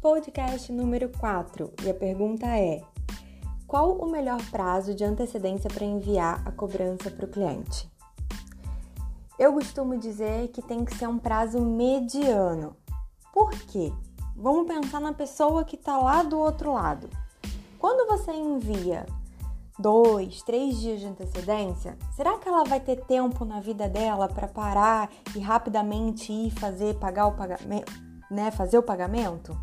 podcast número 4 e a pergunta é: qual o melhor prazo de antecedência para enviar a cobrança para o cliente? Eu costumo dizer que tem que ser um prazo mediano. Por quê? Vamos pensar na pessoa que está lá do outro lado. Quando você envia dois, três dias de antecedência, será que ela vai ter tempo na vida dela para parar e rapidamente ir fazer pagar o pagamento, né, fazer o pagamento?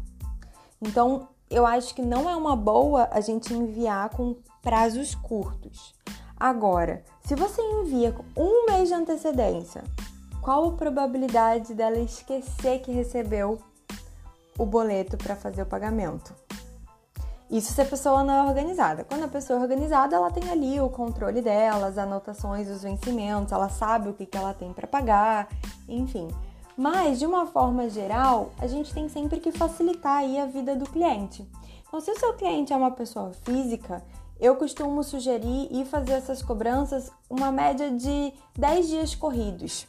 Então, eu acho que não é uma boa a gente enviar com prazos curtos. Agora, se você envia com um mês de antecedência, qual a probabilidade dela esquecer que recebeu o boleto para fazer o pagamento? Isso se a pessoa não é organizada. Quando a pessoa é organizada, ela tem ali o controle dela, as anotações dos vencimentos, ela sabe o que, que ela tem para pagar, enfim. Mas, de uma forma geral, a gente tem sempre que facilitar aí a vida do cliente. Então, se o seu cliente é uma pessoa física, eu costumo sugerir e fazer essas cobranças uma média de 10 dias corridos,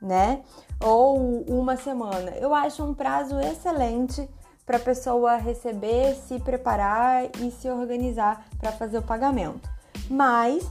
né? Ou uma semana. Eu acho um prazo excelente para a pessoa receber, se preparar e se organizar para fazer o pagamento. Mas,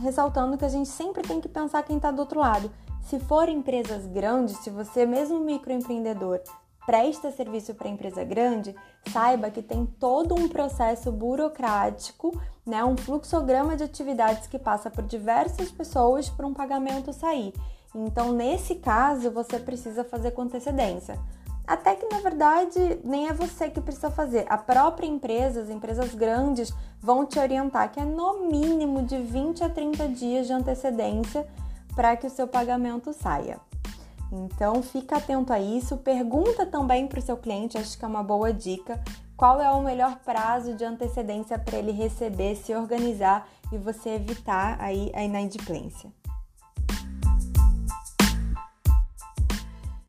ressaltando que a gente sempre tem que pensar quem está do outro lado. Se for empresas grandes, se você mesmo microempreendedor presta serviço para empresa grande, saiba que tem todo um processo burocrático, né, um fluxograma de atividades que passa por diversas pessoas para um pagamento sair. Então, nesse caso, você precisa fazer com antecedência. Até que na verdade nem é você que precisa fazer. A própria empresa, as empresas grandes vão te orientar que é no mínimo de 20 a 30 dias de antecedência para que o seu pagamento saia. Então fica atento a isso, pergunta também para o seu cliente, acho que é uma boa dica, qual é o melhor prazo de antecedência para ele receber, se organizar e você evitar aí a inadimplência.